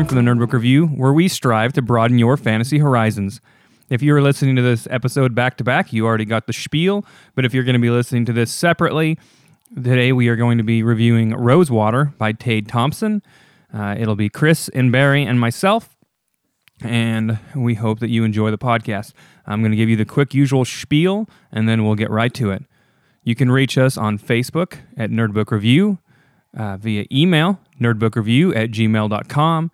Cam from the Nerdbook Review, where we strive to broaden your fantasy horizons. If you are listening to this episode back to back, you already got the spiel. But if you're going to be listening to this separately, today we are going to be reviewing Rosewater by Tade Thompson. Uh, it'll be Chris and Barry and myself, and we hope that you enjoy the podcast. I'm going to give you the quick usual spiel, and then we'll get right to it. You can reach us on Facebook at Nerdbook Review, uh, via email, nerdbookreview at gmail.com,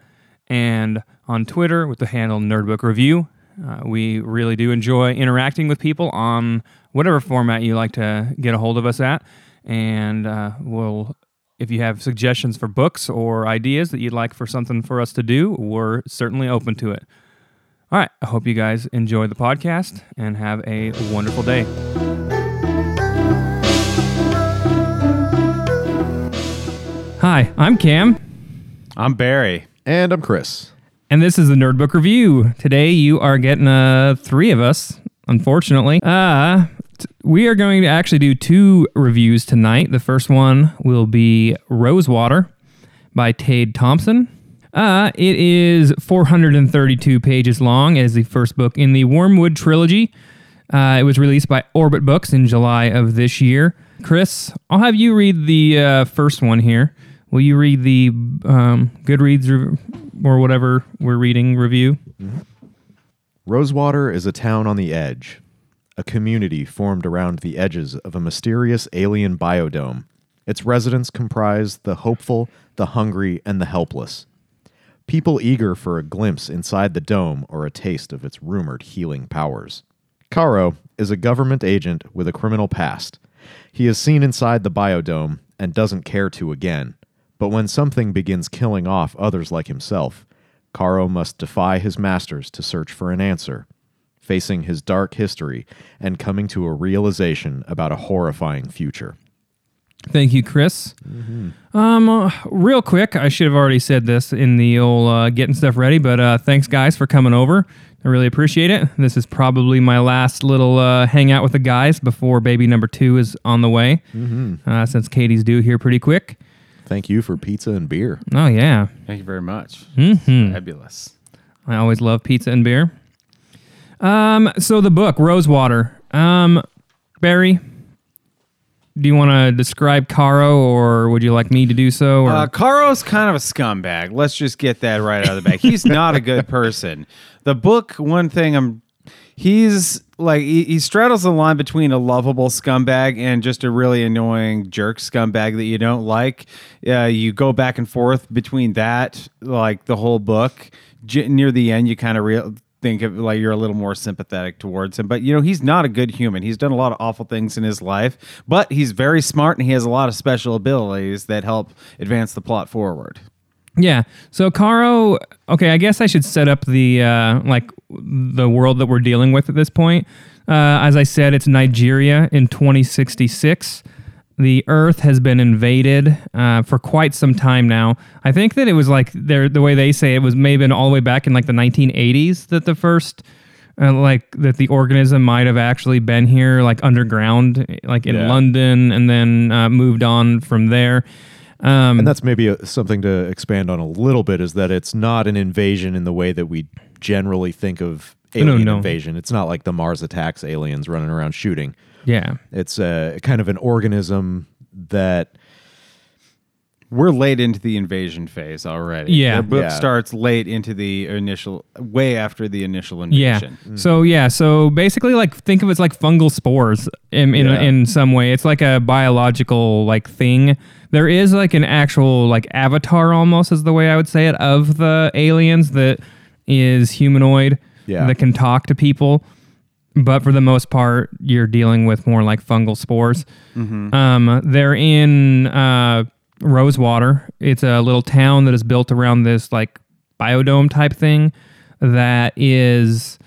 and on Twitter with the handle Nerdbook Review. Uh, we really do enjoy interacting with people on whatever format you like to get a hold of us at. And uh, we'll, if you have suggestions for books or ideas that you'd like for something for us to do, we're certainly open to it. All right. I hope you guys enjoy the podcast and have a wonderful day. Hi, I'm Cam, I'm Barry. And I'm Chris. and this is the Nerdbook Review. Today you are getting uh, three of us, unfortunately. Uh, t- we are going to actually do two reviews tonight. The first one will be Rosewater by Tade Thompson. Uh, it is 432 pages long as the first book in the Wormwood trilogy. Uh, it was released by Orbit Books in July of this year. Chris, I'll have you read the uh, first one here. Will you read the um, Goodreads rev- or whatever we're reading review? Rosewater is a town on the edge, a community formed around the edges of a mysterious alien biodome. Its residents comprise the hopeful, the hungry, and the helpless. People eager for a glimpse inside the dome or a taste of its rumored healing powers. Caro is a government agent with a criminal past. He is seen inside the biodome and doesn't care to again. But when something begins killing off others like himself, Caro must defy his masters to search for an answer, facing his dark history and coming to a realization about a horrifying future. Thank you, Chris. Um, uh, real quick, I should have already said this in the old uh, getting stuff ready, but uh, thanks, guys, for coming over. I really appreciate it. This is probably my last little uh, hangout with the guys before baby number two is on the way, uh, since Katie's due here pretty quick. Thank you for pizza and beer. Oh, yeah. Thank you very much. Mhm. Fabulous. I always love pizza and beer. Um, so the book Rosewater. Um, Barry, do you want to describe Caro, or would you like me to do so? Or Uh, Caro's kind of a scumbag. Let's just get that right out of the bag. He's not a good person. The book, one thing I'm, he's like, he, he straddles the line between a lovable scumbag and just a really annoying jerk scumbag that you don't like. Uh, you go back and forth between that, like the whole book. Near the end, you kind of real. Think of like you're a little more sympathetic towards him, but you know he's not a good human. He's done a lot of awful things in his life, but he's very smart and he has a lot of special abilities that help advance the plot forward. Yeah. So Caro. Okay, I guess I should set up the uh, like the world that we're dealing with at this point. Uh, as I said, it's Nigeria in 2066. The Earth has been invaded uh, for quite some time now. I think that it was like the way they say it was maybe all the way back in like the 1980s that the first, uh, like that the organism might have actually been here, like underground, like in Yeah. London, and then uh, moved on from there. Um, And that's maybe a, something to expand on a little bit is that it's not an invasion in the way that we generally think of No, alien no. invasion. It's not like the Mars attacks aliens running around shooting. yeah. It's a kind of an organism that We're late into the invasion phase already. Yeah. the book Yeah. starts late into the initial, way after the initial invasion. Yeah. invasion. So yeah. So basically, like think of it as like fungal spores in in, Yeah. in some way. It's like a biological like thing. There is like an actual like avatar almost is the way I would say it of the aliens that is humanoid. Yeah. That can talk to people. But for the most part, you're dealing with more like fungal spores. Um, they're in uh, Rosewater. It's a little town that is built around this like biodome type thing that is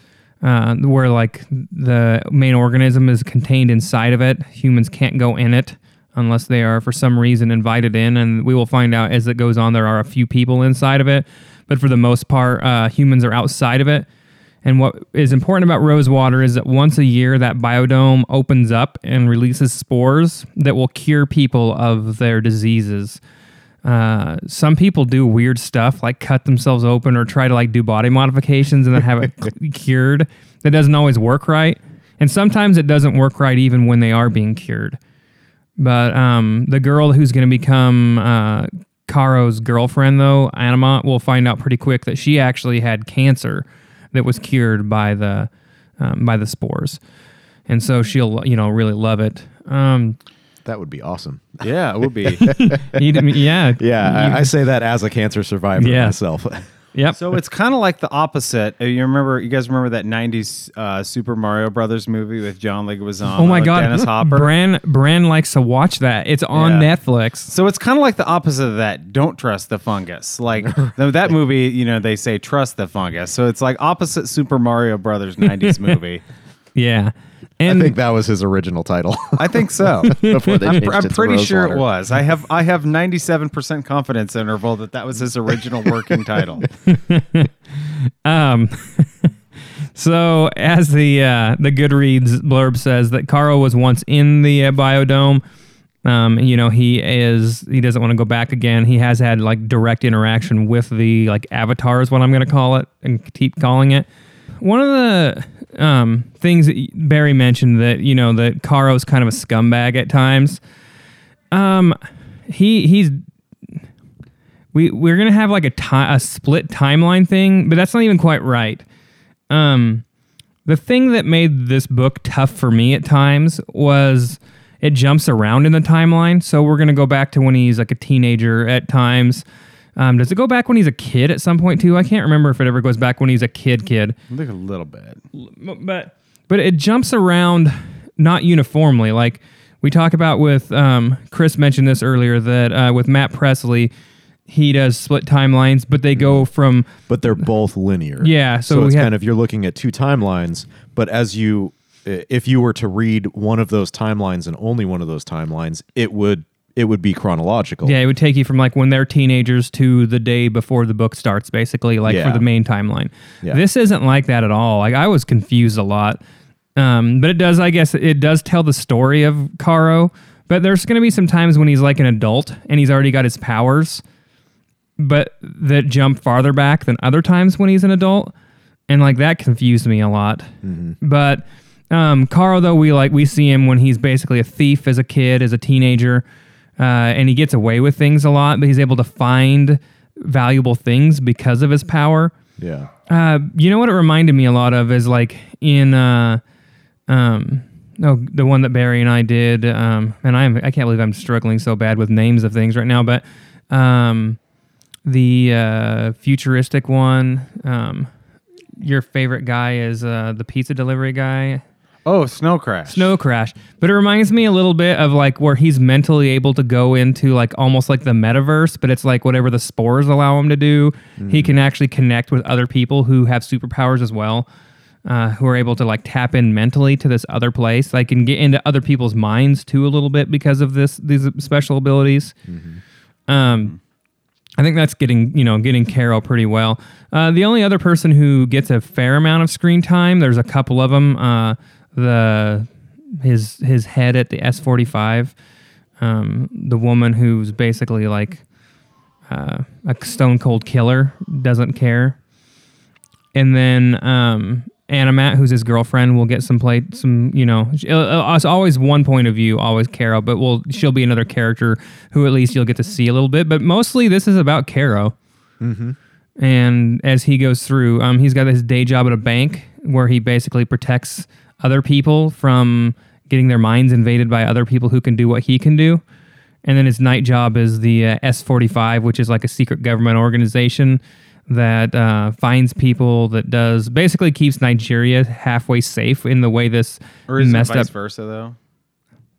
uh, where like the main organism is contained inside of it. Humans can't go in it unless they are for some reason invited in, and we will find out as it goes on. There are a few people inside of it, but for the most part, uh, humans are outside of it. And what is important about Rosewater is that once a year, that biodome opens up and releases spores that will cure people of their diseases. uh, some people do weird stuff like cut themselves open or try to like do body modifications and then have it cured. That doesn't always work right, and sometimes it doesn't work right even when they are being cured. But um, the girl who's going to become uh, Caro's girlfriend, though, Anamont, will find out pretty quick that she actually had cancer that was cured by the um, by the spores, and so she'll you know really love it. Um, That would be awesome. Yeah, it would be. yeah, Yeah, I, I say that as a cancer survivor Yeah. myself. yep. so it's kind of like the opposite. Uh, You remember? You guys remember that '90s uh, Super Mario Brothers movie with John Leguizamo? oh my god, Dennis Hopper. Bran Bran likes to watch that. It's on Yeah. Netflix. So it's kind of like the opposite of that. Don't trust the fungus. Like that movie, you know, they say trust the fungus. So it's like opposite Super Mario Brothers '90s movie. Yeah, I think that was his original title. I think so. Before they I'm, I'm it to pretty sure it was. I have I have 97% confidence interval that that was his original working title. Um, so as the uh, the Goodreads blurb says that Caro was once in the uh, biodome. Um, you know he is he doesn't want to go back again. He has had like direct interaction with the like avatar is what I'm going to call it and keep calling it. One of the um, things that Barry mentioned that you know that Caro's kind of a scumbag at times. Um, he he's we we're gonna have like a ti- a split timeline thing, but that's not even quite right. Um, the thing that made this book tough for me at times was it jumps around in the timeline. So we're gonna go back to when he's like a teenager at times. Um, does it go back when he's a kid at some point too? I can't remember if it ever goes back when he's a kid kid I think a little bit. but but it jumps around not uniformly. Like we talk about with um, Chris mentioned this earlier that uh, with Matt Presley, he does split timelines, but they go from but they're both linear. Yeah, so so, it's have- kind of you're looking at two timelines, but as you if you were to read one of those timelines and only one of those timelines, it would it would be chronological. yeah, it would take you from like when they're teenagers to the day before the book starts, basically, like for the main timeline. Yeah. This isn't like that at all. Like I was confused a lot, um, but it does. I guess it does tell the story of Caro. But there's going to be some times when he's like an adult and he's already got his powers, but that jump farther back than other times when he's an adult, and like that confused me a lot. But um, Caro, though, we like we see him when he's basically a thief as a kid, as a teenager, uh, and he gets away with things a lot, but he's able to find valuable things because of his power. Yeah. Uh, you know what it reminded me a lot of is like in uh, um, no, the one that Barry and I did, um, and I'm I can't believe I'm struggling so bad with names of things right now, but um, the uh, futuristic one. Um, your favorite guy is uh, the pizza delivery guy. Oh, Snow Crash. Snow Crash. But it reminds me a little bit of like where he's mentally able to go into like almost like the metaverse, but it's like whatever the spores allow him to do. He can actually connect with other people who have superpowers as well, uh, who are able to like tap in mentally to this other place. Like can get into other people's minds too a little bit because of this these special abilities. Um, I think that's getting you know getting Caro pretty well. Uh, the only other person who gets a fair amount of screen time, there's a couple of them. Uh, the his his head at the S forty five, um, the woman who's basically like uh, a stone cold killer doesn't care, and then um, Aminat, who's his girlfriend, will get some play some you know uh, it's always one point of view, always Caro, but will she'll be another character who at least you'll get to see a little bit, but mostly this is about Caro. And as he goes through, um, he's got his day job at a bank where he basically protects other people from getting their minds invaded by other people who can do what he can do. And then his night job is the uh, S45, which is like a secret government organization that uh, finds people that does basically keeps Nigeria halfway safe in the way this Or is it messed vice up. versa though?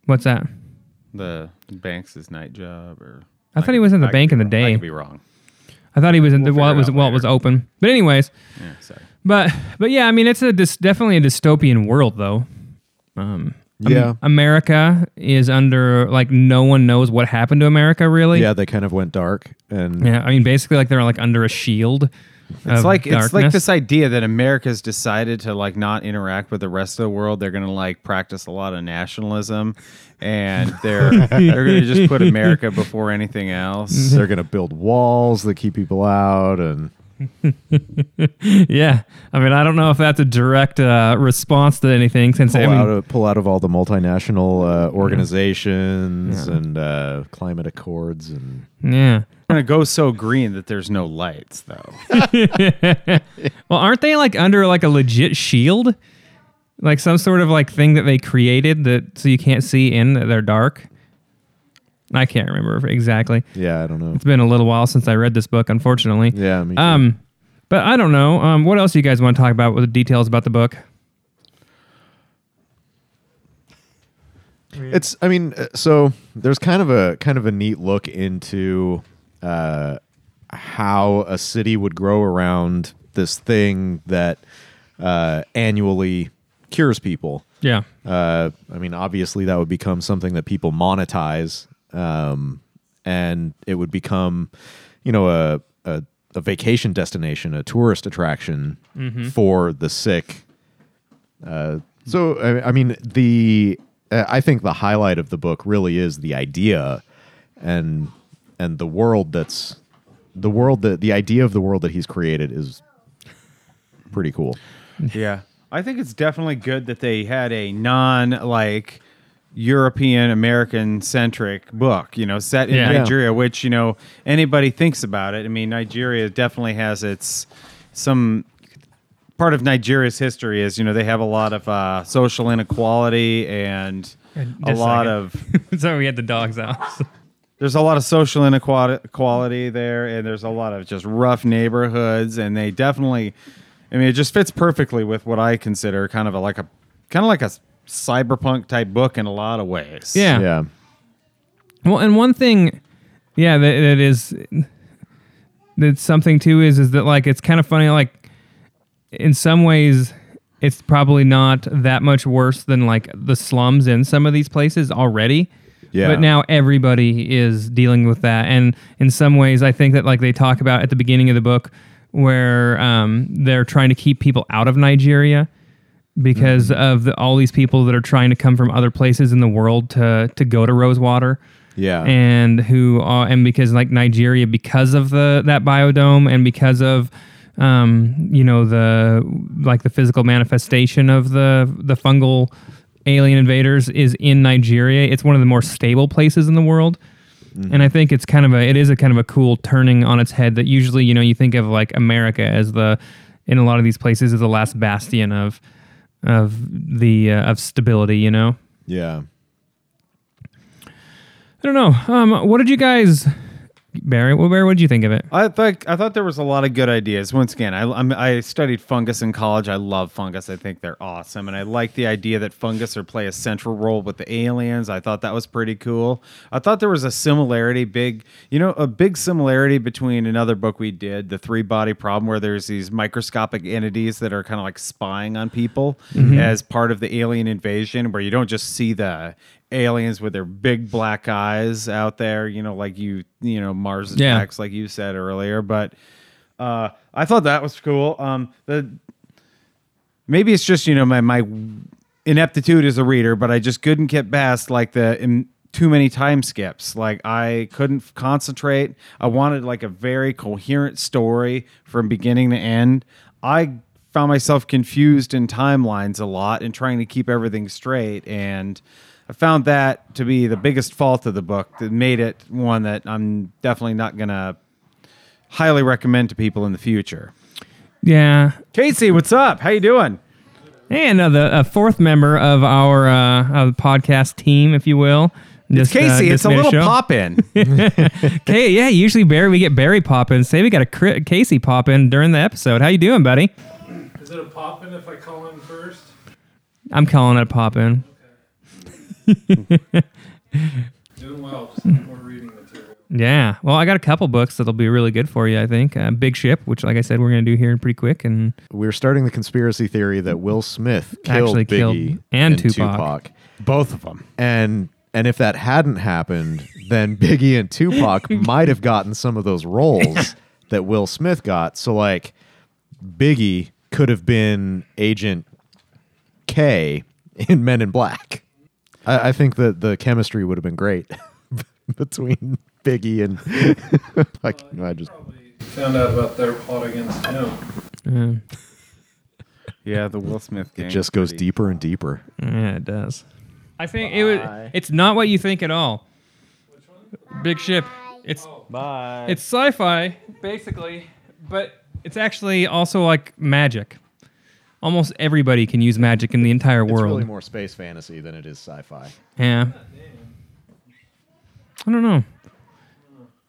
What's that? The Banks' night job, or I thought he was in the could bank in the wrong. day. I could be wrong. I thought he was in the while it was it out while it was open. But anyways, Yeah, sorry. But but yeah, I mean it's a dys- definitely a dystopian world though. Um, Am- Yeah. America is under like no one knows what happened to America really. Yeah, they kind of went dark and Yeah, I mean basically like they're like under a shield. It's of like it's like darkness. this idea that America's decided to like not interact with the rest of the world. They're gonna like practice a lot of nationalism, and they're they're gonna just put America before anything else. They're going to build walls that keep people out, and yeah. I mean, I don't know if that's a direct uh, response to anything since pull I mean, out of, pull out of all the multinational uh, organizations and uh, climate accords, and yeah. They're gonna go so green that there's no lights though. Well, aren't they like under like a legit shield? Like some sort of like thing that they created that so you can't see in that they're dark. I can't remember exactly. yeah, I don't know. It's been a little while since I read this book, unfortunately. Yeah, me too. Um, but I don't know. Um, what else do you guys want to talk about with the details about the book? It's. I mean, uh, so there's kind of a kind of a neat look into uh, how a city would grow around this thing that uh, annually cures people. Yeah. Uh, I mean, obviously, that would become something that people monetize, um, and it would become, you know, a, a a vacation destination, a tourist attraction for the sick. Uh, so, I, I mean, the uh, I think the highlight of the book really is the idea, and and the world that's the world that the idea of the world that he's created is pretty cool. Yeah. I think it's definitely good that they had a non like European American centric book, you know, set in Yeah. Yeah. Nigeria, which, you know, anybody thinks about it. I mean, Nigeria definitely has its some part of Nigeria's history is, you know, they have a lot of uh, social inequality and a a lot second. of so we had the dogs out. there's a lot of social inequality there and there's a lot of just rough neighborhoods and they definitely i mean it just fits perfectly with what i consider kind of a, like a kind of like a cyberpunk type book in a lot of ways Yeah. Yeah, Well, and one thing, yeah, that, that is that's something too is is that like it's kind of funny. Like in some ways, it's probably not that much worse than like the slums in some of these places already. Yeah. But now everybody is dealing with that, and in some ways, I think that like they talk about at the beginning of the book, where um, they're trying to keep people out of Nigeria because of the, all these people that are trying to come from other places in the world to to go to Rosewater. Yeah, and who are, and because like Nigeria because of the that biodome and because of um you know the like the physical manifestation of the the fungal alien invaders is in Nigeria it's one of the more stable places in the world. And I think it's kind of a it is a kind of a cool turning on its head that usually you know you think of like America as the in a lot of these places as the last bastion of of the uh, of stability you know yeah. I don't know. Um, what did you guys, Barry? What, Barry, what did you think of it? I thought I thought there was a lot of good ideas. Once again, I I'm, I studied fungus in college. I love fungus. I think they're awesome, and I like the idea that fungus are play a central role with the aliens. I thought that was pretty cool. I thought there was a similarity, big you know, a big similarity between another book we did, the Three Body Problem, where there's these microscopic entities that are kind of like spying on people mm-hmm. as part of the alien invasion, where you don't just see the aliens with their big black eyes out there, you know, like you, you know, Mars Yeah. attacks, like you said earlier. But uh, I thought that was cool. Um, the maybe it's just you know my my ineptitude as a reader, but I just couldn't get past like the in, too many time skips. Like I couldn't concentrate. I wanted like a very coherent story from beginning to end. I found myself confused in timelines a lot and trying to keep everything straight and I found that to be the biggest fault of the book that made it one that I'm definitely not going to highly recommend to people in the future. Yeah. Casey, what's up? How you doing? And uh, the a fourth member of our uh, of the podcast team, if you will. It's Just, uh, Casey. it's a little show. pop in. Okay, yeah. Usually Barry, we get Barry pop in. Say we got a Cri- Casey pop in during the episode. How you doing, buddy? Is it a pop in if I call in first? I'm calling it a pop in. Doing well. More reading material. Yeah. Well, I got a couple books that'll be really good for you. I think uh, Big Ship, which, like I said, we're gonna do here pretty quick, and We're starting the conspiracy theory that Will Smith killed Actually killed Biggie and Tupac. Both of them. and and if that hadn't happened, then Biggie and Tupac might have gotten some of those roles that Will Smith got. So like Biggie could have been Agent K in Men in Black. I, I think that the chemistry would have been great between Biggie and like I just found out about their plot against him. Yeah, Yeah, the Will Smith gang. it just goes pretty- deeper and deeper. yeah, it does. I think it was. It's not what you think at all. Big ship. It's Bye. it's sci-fi basically, but it's actually also like magic. Almost everybody can use magic in the entire world. It's world. really more space fantasy than it is sci-fi. Yeah. I don't know.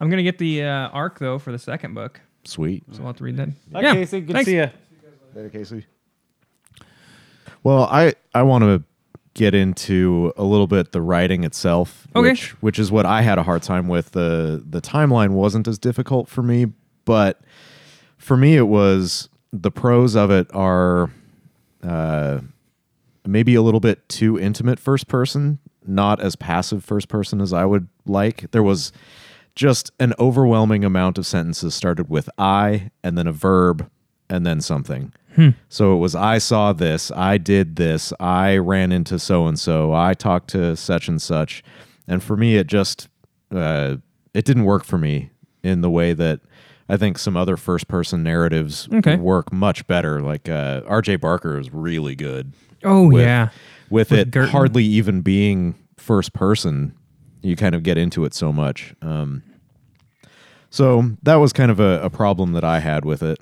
I'm gonna get the uh, arc though for the second book, Sweet. so I'll have to read that. Bye, yeah. Casey. Good thanks. to see you. Later, Casey. Well, I I want to get into a little bit the writing itself, Okay. which which is what I had a hard time with. the The timeline wasn't as difficult for me, but for me it was the prose of it are uh, maybe a little bit too intimate first person, not as passive first person as I would like. There was just an overwhelming amount of sentences started with I and then a verb and then something. So it was I saw this, I did this, I ran into so and so, I talked to such and such, and for me it just uh, it didn't work for me in the way that I think some other first person narratives Okay. work much better. Like uh, R.J. Barker is really good Oh with, yeah. with, With it Girton. hardly even being first person. You kind of get into it so much. Um, so that was kind of a, a problem that I had with it.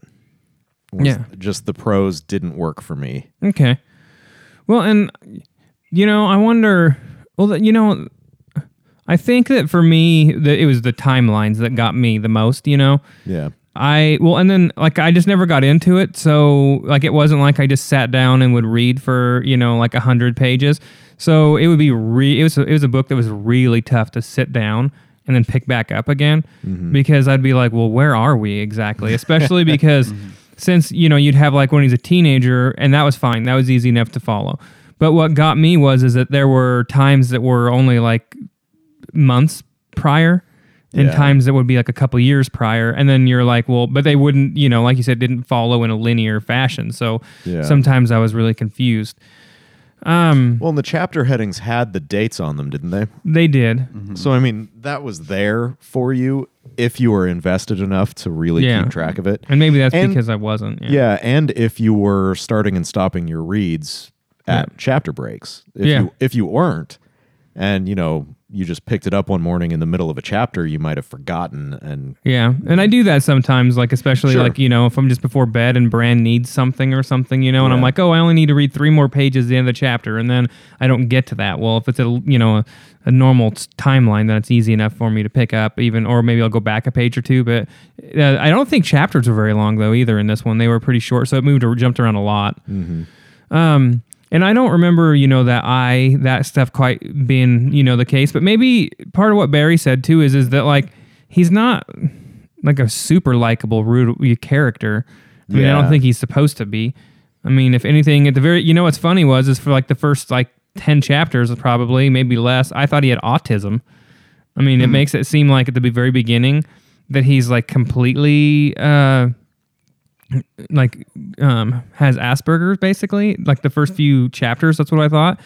Yeah. Just the prose didn't work for me. Okay. Well, and you know, I wonder. Well, that- you know, I think that for me, that it was the timelines that got me the most. You know, Yeah. I well, and then like I just never got into it, so like it wasn't like I just sat down and would read for you know like a hundred pages. So it would be re- it was it was a book that was really tough to sit down and then pick back up again mm-hmm. because I'd be like, well, where are we exactly? Especially because since you know you'd have like when he's a teenager, and that was fine, that was easy enough to follow. But what got me was is that there were times that were only like months prior and Yeah. times that would be like a couple years prior and then you're like well but they wouldn't you know like you said didn't follow in a linear fashion so Yeah. sometimes i was really confused um Well, and the chapter headings had the dates on them, didn't they? they did Mm-hmm. So, I mean, that was there for you if you were invested enough to really Yeah. keep track of it. and maybe that's And- because i wasn't yeah. Yeah, and if you were starting and stopping your reads at chapter breaks. If Yeah. you if you weren't and you know, you just picked it up one morning in the middle of a chapter, you might have forgotten and Yeah, and I do that sometimes, like especially Sure. like you know if I'm just before bed and Bran needs something or something, you know, and I'm like, oh, I only need to read three more pages at the end of the chapter, and then I don't get to that. Well, if it's a you know a, a normal timeline, then it's easy enough for me to pick up, even or maybe I'll go back a page or two. But uh, I don't think chapters were very long though either in this one. They were pretty short, so it moved or jumped around a lot. Um, and I don't remember, you know, that I that stuff quite being, you know, the case. But maybe part of what Barry said too is is that like he's not like a super likable rude character. I mean, I don't think he's supposed to be. I mean, if anything, at the very, you know, what's funny was is for like the first like ten chapters, probably maybe less. I thought he had autism. I mean, it makes it seem like at the very beginning that he's like completely. uh like um has Asperger's basically like the first few chapters that's what I thought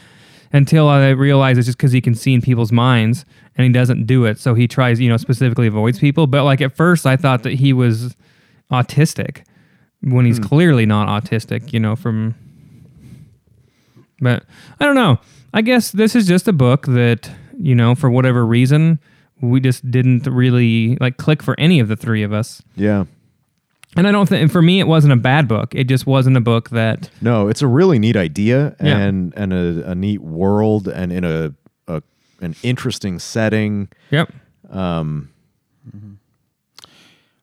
until I realized it's just because he can see in people's minds and he doesn't do it. So he tries you know specifically avoids people. But like at first I thought that he was autistic when he's clearly not autistic you know from but I don't know. I guess this is just a book that you know for whatever reason we just didn't really like click for any of the three of us. Yeah. And I don't think for me it wasn't a bad book. It just wasn't a book that No, it's a really neat idea Yeah. and and a, a neat world and in a, a an interesting setting. Yep. Um, mm-hmm.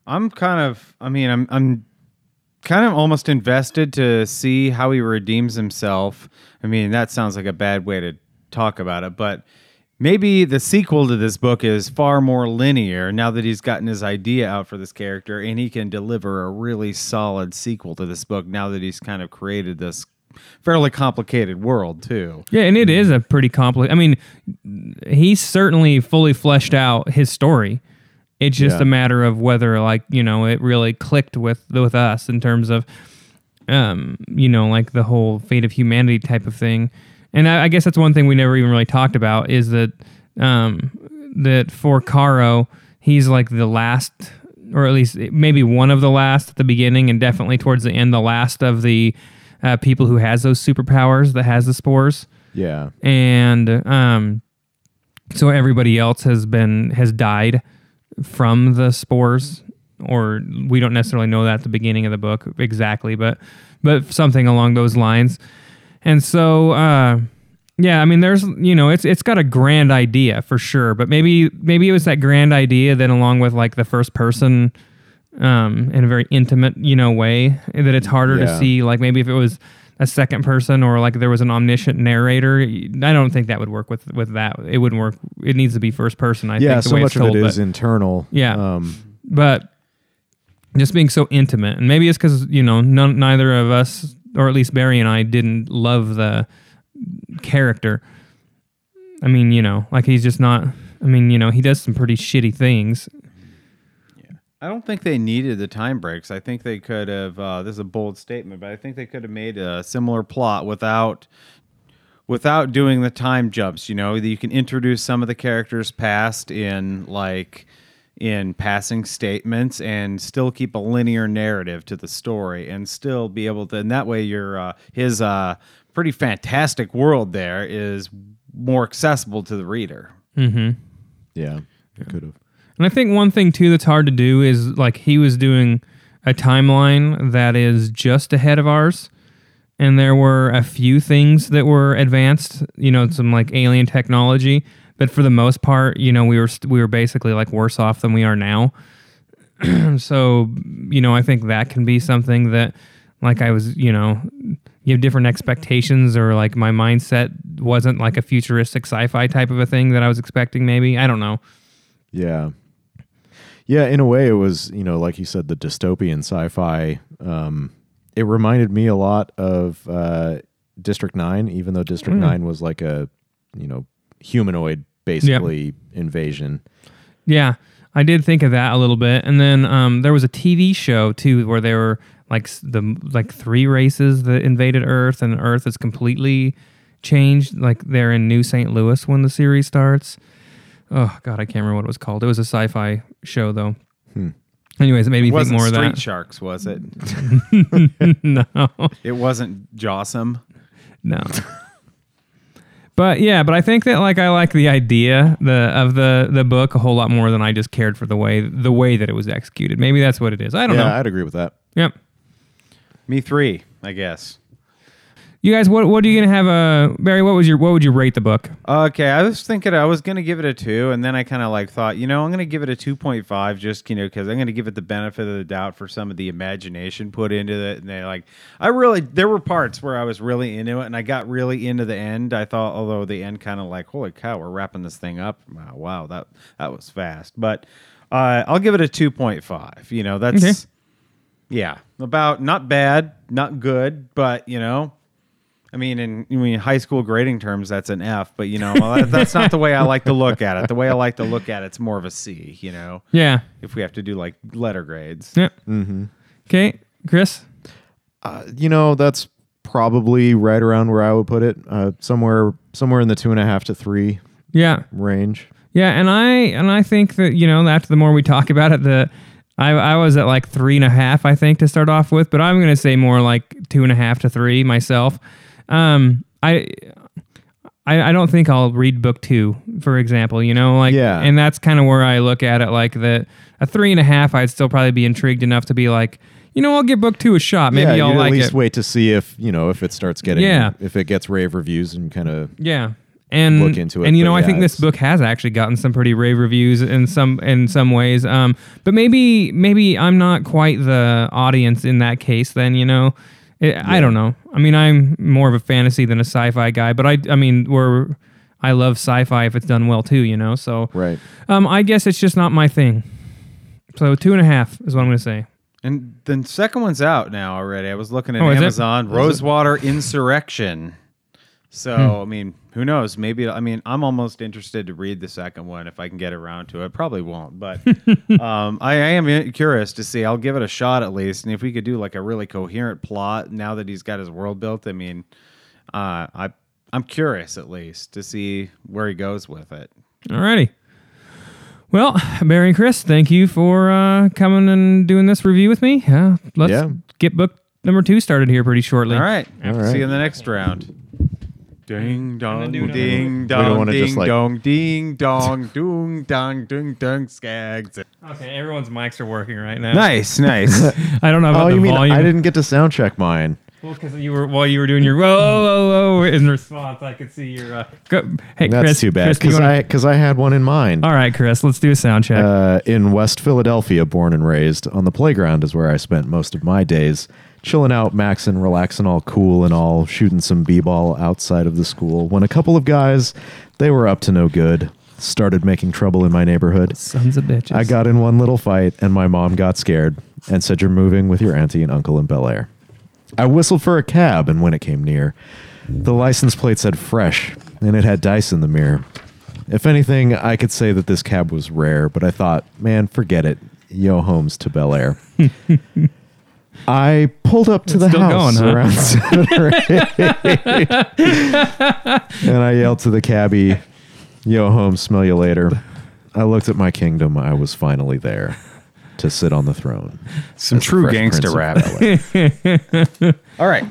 I'm kind of. I mean, I'm. I'm kind of almost invested to see how he redeems himself. I mean, that sounds like a bad way to talk about it, but maybe the sequel to this book is far more linear now that he's gotten his idea out for this character and he can deliver a really solid sequel to this book now that he's kind of created this fairly complicated world too. Yeah, and it is a pretty complicated. I mean, he's certainly fully fleshed out his story It's just Yeah. a matter of whether like you know it really clicked with with us in terms of um you know like the whole fate of humanity type of thing. And I, I guess that's one thing we never even really talked about is that um that for Caro he's like the last or at least maybe one of the last at the beginning and definitely towards the end the last of the uh, people who has those superpowers that has the spores Yeah. and um, so everybody else has been has died from the spores or we don't necessarily know that at the beginning of the book exactly but but something along those lines and so uh, yeah i mean there's you know it's it's got a grand idea for sure but maybe maybe it was that grand idea then along with like the first person um, in a very intimate, you know, way that it's harder to see. Like maybe if it was a second person or like there was an omniscient narrator, I don't think that would work with with that. It wouldn't work. It needs to be first person. I yeah. think the So way much it's of told, it but, internal. Yeah. Um, but just being so intimate, and maybe it's because you know none, neither of us, or at least Barry and I, didn't love the character. I mean, you know, like he's just not. I mean, you know, he does some pretty shitty things. Yeah, I don't think they needed the time breaks. I think they could have. Uh, this is a bold statement, but I think they could have made a similar plot without without doing the time jumps. You know, you can introduce some of the characters past in like in passing statements and still keep a linear narrative to the story and still be able to. And that way, your uh, his uh, pretty fantastic world there is more accessible to the reader. yeah. It could have. And I think one thing too that's hard to do is like he was doing a timeline that is just ahead of ours. And there were a few things that were advanced, you know, some like alien technology, but for the most part, you know, we were st- we were basically like worse off than we are now. so, you know, I think that can be something that like I was, you know, you have different expectations or like my mindset wasn't like a futuristic sci-fi type of a thing that I was expecting maybe. I don't know. Yeah. Yeah, in a way it was, you know, like you said, the dystopian sci-fi. Um, it reminded me a lot of uh, District 9, even though District 9 was like a, you know, humanoid basically invasion. Yeah, I did think of that a little bit, and then um, there was a TV show too where there were like the like three races that invaded Earth, and Earth is completely changed. Like they're in New St. Louis when the series starts. Oh God, I can't remember what it was called. It was a sci-fi show though. Anyways, it made me It think wasn't more of Street. Sharks, was it? no, It wasn't Jossum. no. But yeah, but I think that like I like the idea the of the the book a whole lot more than I just cared for the way the way that it was executed. Maybe that's what it is. I don't Yeah, know. I'd agree with that. Yep. Me three, I guess. You guys, what what are you gonna have? Uh, Barry, what was your what would you rate the book? Okay, I was thinking I was gonna give it a two, and then I kind of like thought, you know, I'm gonna give it a two point five, just you know, because I'm gonna give it the benefit of the doubt for some of the imagination put into it. And they like, I really, there were parts where I was really into it, and I got really into the end. I thought, although the end kind of like, holy cow, we're wrapping this thing up. Wow, wow that that was fast. But uh, I'll give it a two point five. You know, that's Okay. yeah, about not bad, not good, but you know. I mean, in I mean, high school grading terms, that's an F. But you know, well, that's not the way I like to look at it. The way I like to look at it's more of a C. You know, Yeah. if we have to do like letter grades. Yep. Mm-hmm. Okay, Chris. Uh, you know, that's probably right around where I would put it. Uh, somewhere, somewhere in the two and a half to three Yeah. range. Yeah, and I and I think that you know after the more we talk about it, the I I was at like three and a half I think to start off with, but I'm gonna say more like two and a half to three myself. Um, I. I, I don't think I'll read book two, for example. You know, like, Yeah. and that's kind of where I look at it. Like that, a three and a half, I'd still probably be intrigued enough to be like, you know, I'll give book two a shot. Maybe yeah, I'll like at least it. wait to see if you know if it starts getting Yeah. if it gets rave reviews and kind of Yeah. And look into it, And you know, but I think this book has actually gotten some pretty rave reviews in some in some ways. Um, but maybe maybe I'm not quite the audience in that case. Then you know, It- I don't know. I mean, I'm more of a fantasy than a sci-fi guy. But I I mean, we're I love sci-fi if it's done well too. You know, so right. um, I guess it's just not my thing. So two and a half is what I'm gonna say. And the second one's out now already. I was looking at Oh. Amazon. Rosewater Insurrection. So Hmm. I mean, who knows? Maybe I mean I'm almost interested to read the second one if I can get around to it. Probably won't, but um, I, I am curious to see. I'll give it a shot at least, and if we could do like a really coherent plot now that he's got his world built, I mean, uh, I I'm curious at least to see where he goes with it. Alrighty. Well, Barry and Chris, thank you for uh, coming and doing this review with me. Uh, let's Yeah. get book number two started here pretty shortly. All right, All right. see you in the next round. Ding dong, do ding dong, wanna ding just, like- dong, ding dong, doong dong, ding dong, skags. Okay, everyone's mics are working right now. Nice, nice. I don't know about Oh, the you mean volume. I didn't get to sound check mine? Well, because you were while you were doing your whoa, whoa, whoa, whoa in response, I could see your. Uh, go, hey, That's Chris, too bad Chris, do you because I because I had one in mind. All right, Chris, let's do a sound check. Uh, in West Philadelphia, born and raised, on the playground is where I spent most of my days, chilling out, maxing, relaxing, all cool and all, shooting some b-ball outside of the school. When a couple of guys, they were up to no good, started making trouble in my neighborhood. Sons of bitches. I got in one little fight, and my mom got scared and said, "You're moving with your auntie and uncle in Bel Air." I whistled for a cab, and when it came near, the license plate said "fresh," and it had dice in the mirror. If anything, I could say that this cab was rare, but I thought, man, forget it. Yo, homes to Bel Air. I pulled up to It's the house going, huh? around seven or eight, and I yelled to the cabbie, "Yo, home, smell you later." I looked at my kingdom. I was finally there to sit on the throne. Some As true Fresh gangster rap. All right.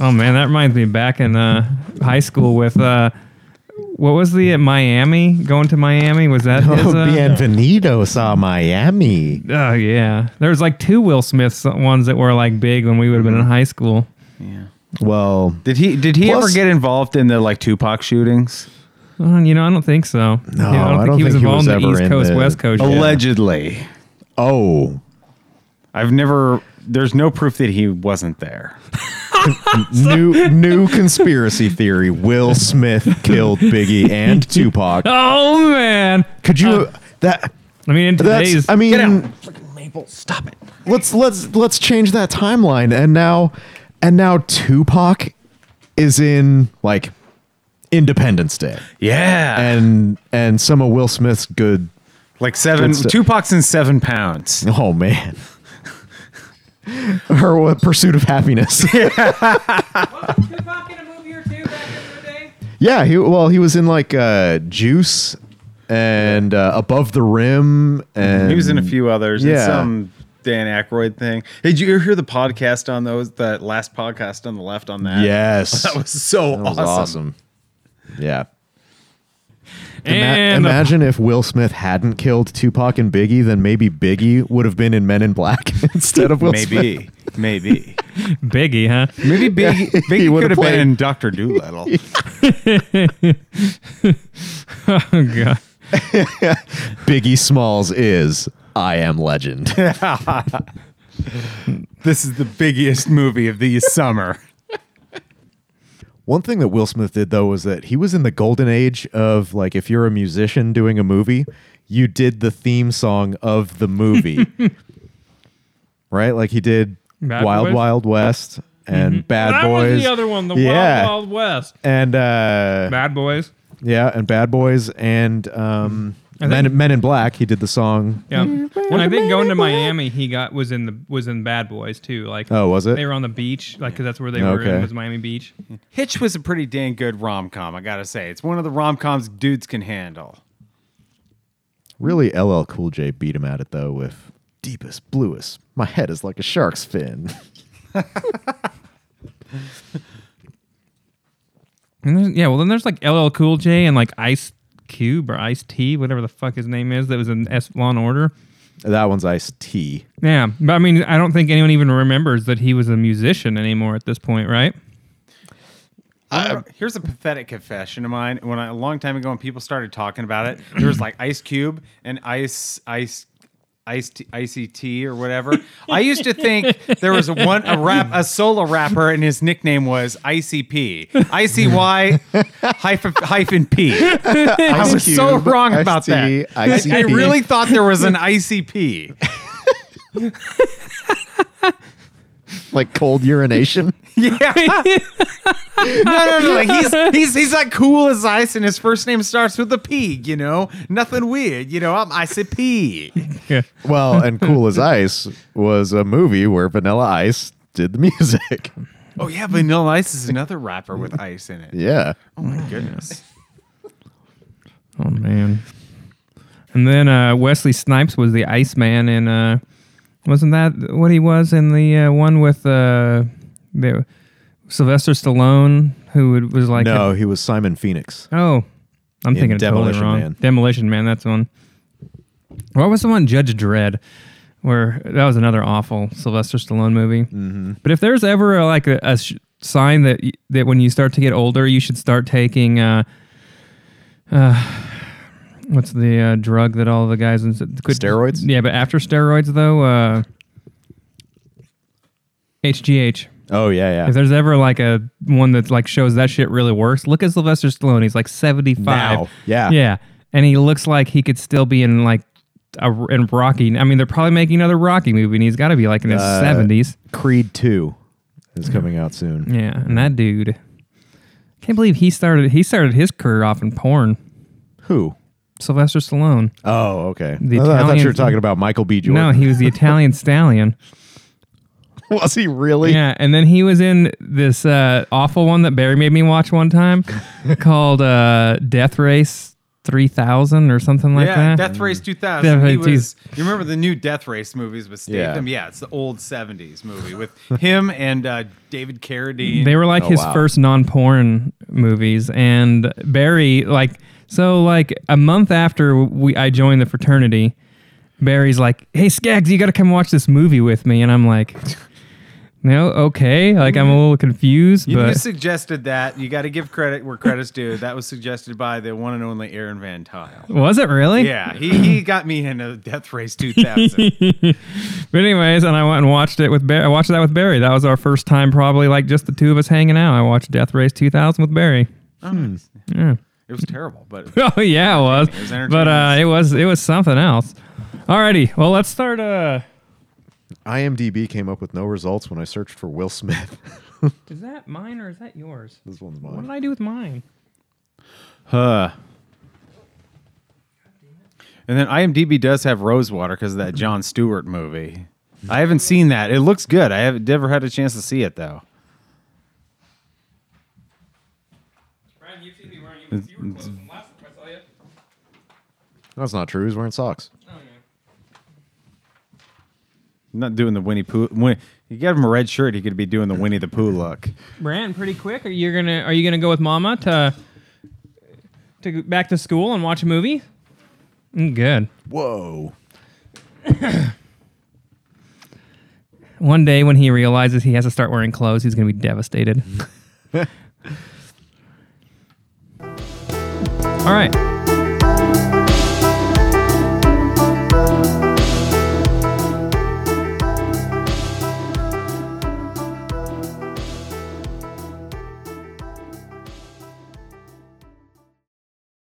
Oh man, that reminds me back in uh, high school with uh, what was the uh, Miami? Going to Miami was that? His, Oh, uh, bienvenidos a Miami. Oh yeah, there was like two Will Smith ones that were like big when we would have been in high school. Yeah. Well, Did he did he Plus- ever get involved in the like Tupac shootings? Uh, you know, I don't think so. No, Yeah, I don't think he was think he involved was in the East in Coast the- West Coast. shit. Allegedly. oh, I've never there's no proof that he wasn't there. new new conspiracy theory: Will Smith killed Biggie and Tupac. Oh man, Could you Uh, that? I mean, in today's That's. I mean, Get out. Maple, stop it. let's let's let's change that timeline. And now, and now Tupac is in like Independence Day, Yeah. and and some of Will Smith's good. like seven Good stuff. Tupac's in seven pounds. Oh man. or what pursuit of happiness yeah he well he was in like uh juice and uh, above the rim and He was in a few others. and Yeah. some Dan Aykroyd thing. Hey, did you hear the podcast on those? That last podcast on the left on that. yes That was so That was awesome. awesome. Yeah. Ima- and uh, imagine if Will Smith hadn't killed Tupac and Biggie, then maybe Biggie would have been in Men in Black instead of Will Smith. Maybe. Maybe. Biggie, huh? Maybe Biggie, He Biggie would've could have been in Doctor Doolittle. Oh god. Biggie Smalls is I Am Legend. this is the biggest movie of the summer. One thing that Will Smith did though was that he was in the golden age of like if you're a musician doing a movie, you did the theme song of the movie. right? Like he did Bad Wild Boys? Wild West and Bad that Boys. was the other one, the Yeah. Wild Wild West. and uh Bad Boys. yeah, and Bad Boys and um I Men, Men in Black, he did the song. Yeah, mm-hmm. When I think going to Miami, he got was in the was in Bad Boys too. Like, Oh, was it? they were on the beach, like because that's where they were. Okay. In, was Miami Beach. Hitch was a pretty dang good rom com, I gotta say. It's one of the rom coms dudes can handle. Really LL Cool J beat him at it though with deepest, bluest. My head is like a shark's fin. And there's, yeah, well then there's like LL Cool J and like Ice Cube or Ice T, whatever the fuck his name is. That was in S Law and Order. that one's Ice T. Yeah, but I mean, I don't think anyone even remembers that he was a musician anymore at this point, right? Uh, here's a pathetic confession of mine. When I, a long time ago, when people started talking about it, there was like Ice Cube and Ice Ice Ice T, Icy T or whatever. I used to think there was a one a rap a solo rapper and his nickname was ICP, ICY hyphen hyphen P. I was so wrong about that. I, I really thought there was an ICP. Like cold urination. Yeah. no, no, no. Like he's he's he's like cool as ice, and his first name starts with a P. You know, nothing weird. You know, I'm Ice P. Yeah. Well, and Cool as Ice was a movie where Vanilla Ice did the music. Oh yeah, Vanilla Ice is another rapper with ice in it. Yeah. Oh my goodness. Oh man. And then uh, Wesley Snipes was the Iceman in uh wasn't that what he was in the uh, one with uh the Sylvester Stallone who was like no, he was Simon Phoenix. Oh, I'm In thinking Demolition totally wrong. Man. Demolition Man, that's one. What was the one Judge Dredd? Where that was another awful Sylvester Stallone movie. Mm-hmm. But if there's ever a, like a, a sh- sign that that when you start to get older, you should start taking uh, uh, what's the uh, drug that all the guys in quit, Steroids? Yeah, but after steroids though, uh, HGH. Oh yeah, yeah. If there's ever like a one that like shows that shit really works, look at Sylvester Stallone. He's like 75. Now, yeah. Yeah. And he looks like he could still be in like a in Rocky. I mean, they're probably making another Rocky movie and he's got to be like in his Uh, 70s. Creed 2 is coming out soon. Yeah, and that dude can't believe he started he started his career off in porn. Who? Sylvester Stallone. Oh, okay. The I thought you were talking about Michael B. Jordan. No, he was the Italian stallion. was he really? Yeah, and then he was in this uh, awful one that Barry made me watch one time called uh, Death Race 3000 or something like yeah, that. Death Race 2000. Death he Race was. You remember the new Death Race movies with Yeah. Yeah, it's the old 70s movie with him and uh, David Carradine. They were like Oh, his wow. first non-porn movies, and Barry like so like a month after we I joined the fraternity, Barry's like, "Hey Skaggs, you got to come watch this movie with me," and I'm like, "No, okay." Like I'm a little confused, You, you but suggested that. You got to give credit where credit's due. That was suggested by the one and only Aaron Van Tile. was it really? Yeah, he, he got me into Death Race 2000. But anyways, and I went and watched it with Barry. I watched that with Barry. That was our first time, probably like just the two of us hanging out. I watched Death Race 2000 with Barry. oh, nice. Yeah. It was terrible, but Oh yeah, it was. It was but uh, it was it was something else. Alrighty, well let's start. Uh, IMDb came up with no results when I searched for Will Smith. is that mine or is that yours? this one's mine. What did. I do with mine? Huh. And then IMDb does have Rosewater because of that Jon Stewart movie. I haven't seen that. It looks good. I haven't never had a chance to see it though. Brian, you've seen me wearing you, you were close from last time I saw you. That's not true. He's wearing socks. Oh yeah. I'm not doing the Winnie Pooh. Win- you gave him a red shirt, he could be doing the Winnie the Pooh look. Brand, pretty quick. Are you gonna Are you gonna go with Mama to to go back to school and watch a movie? Mm, Good. Whoa. One day when he realizes he has to start wearing clothes, he's gonna be devastated. All right.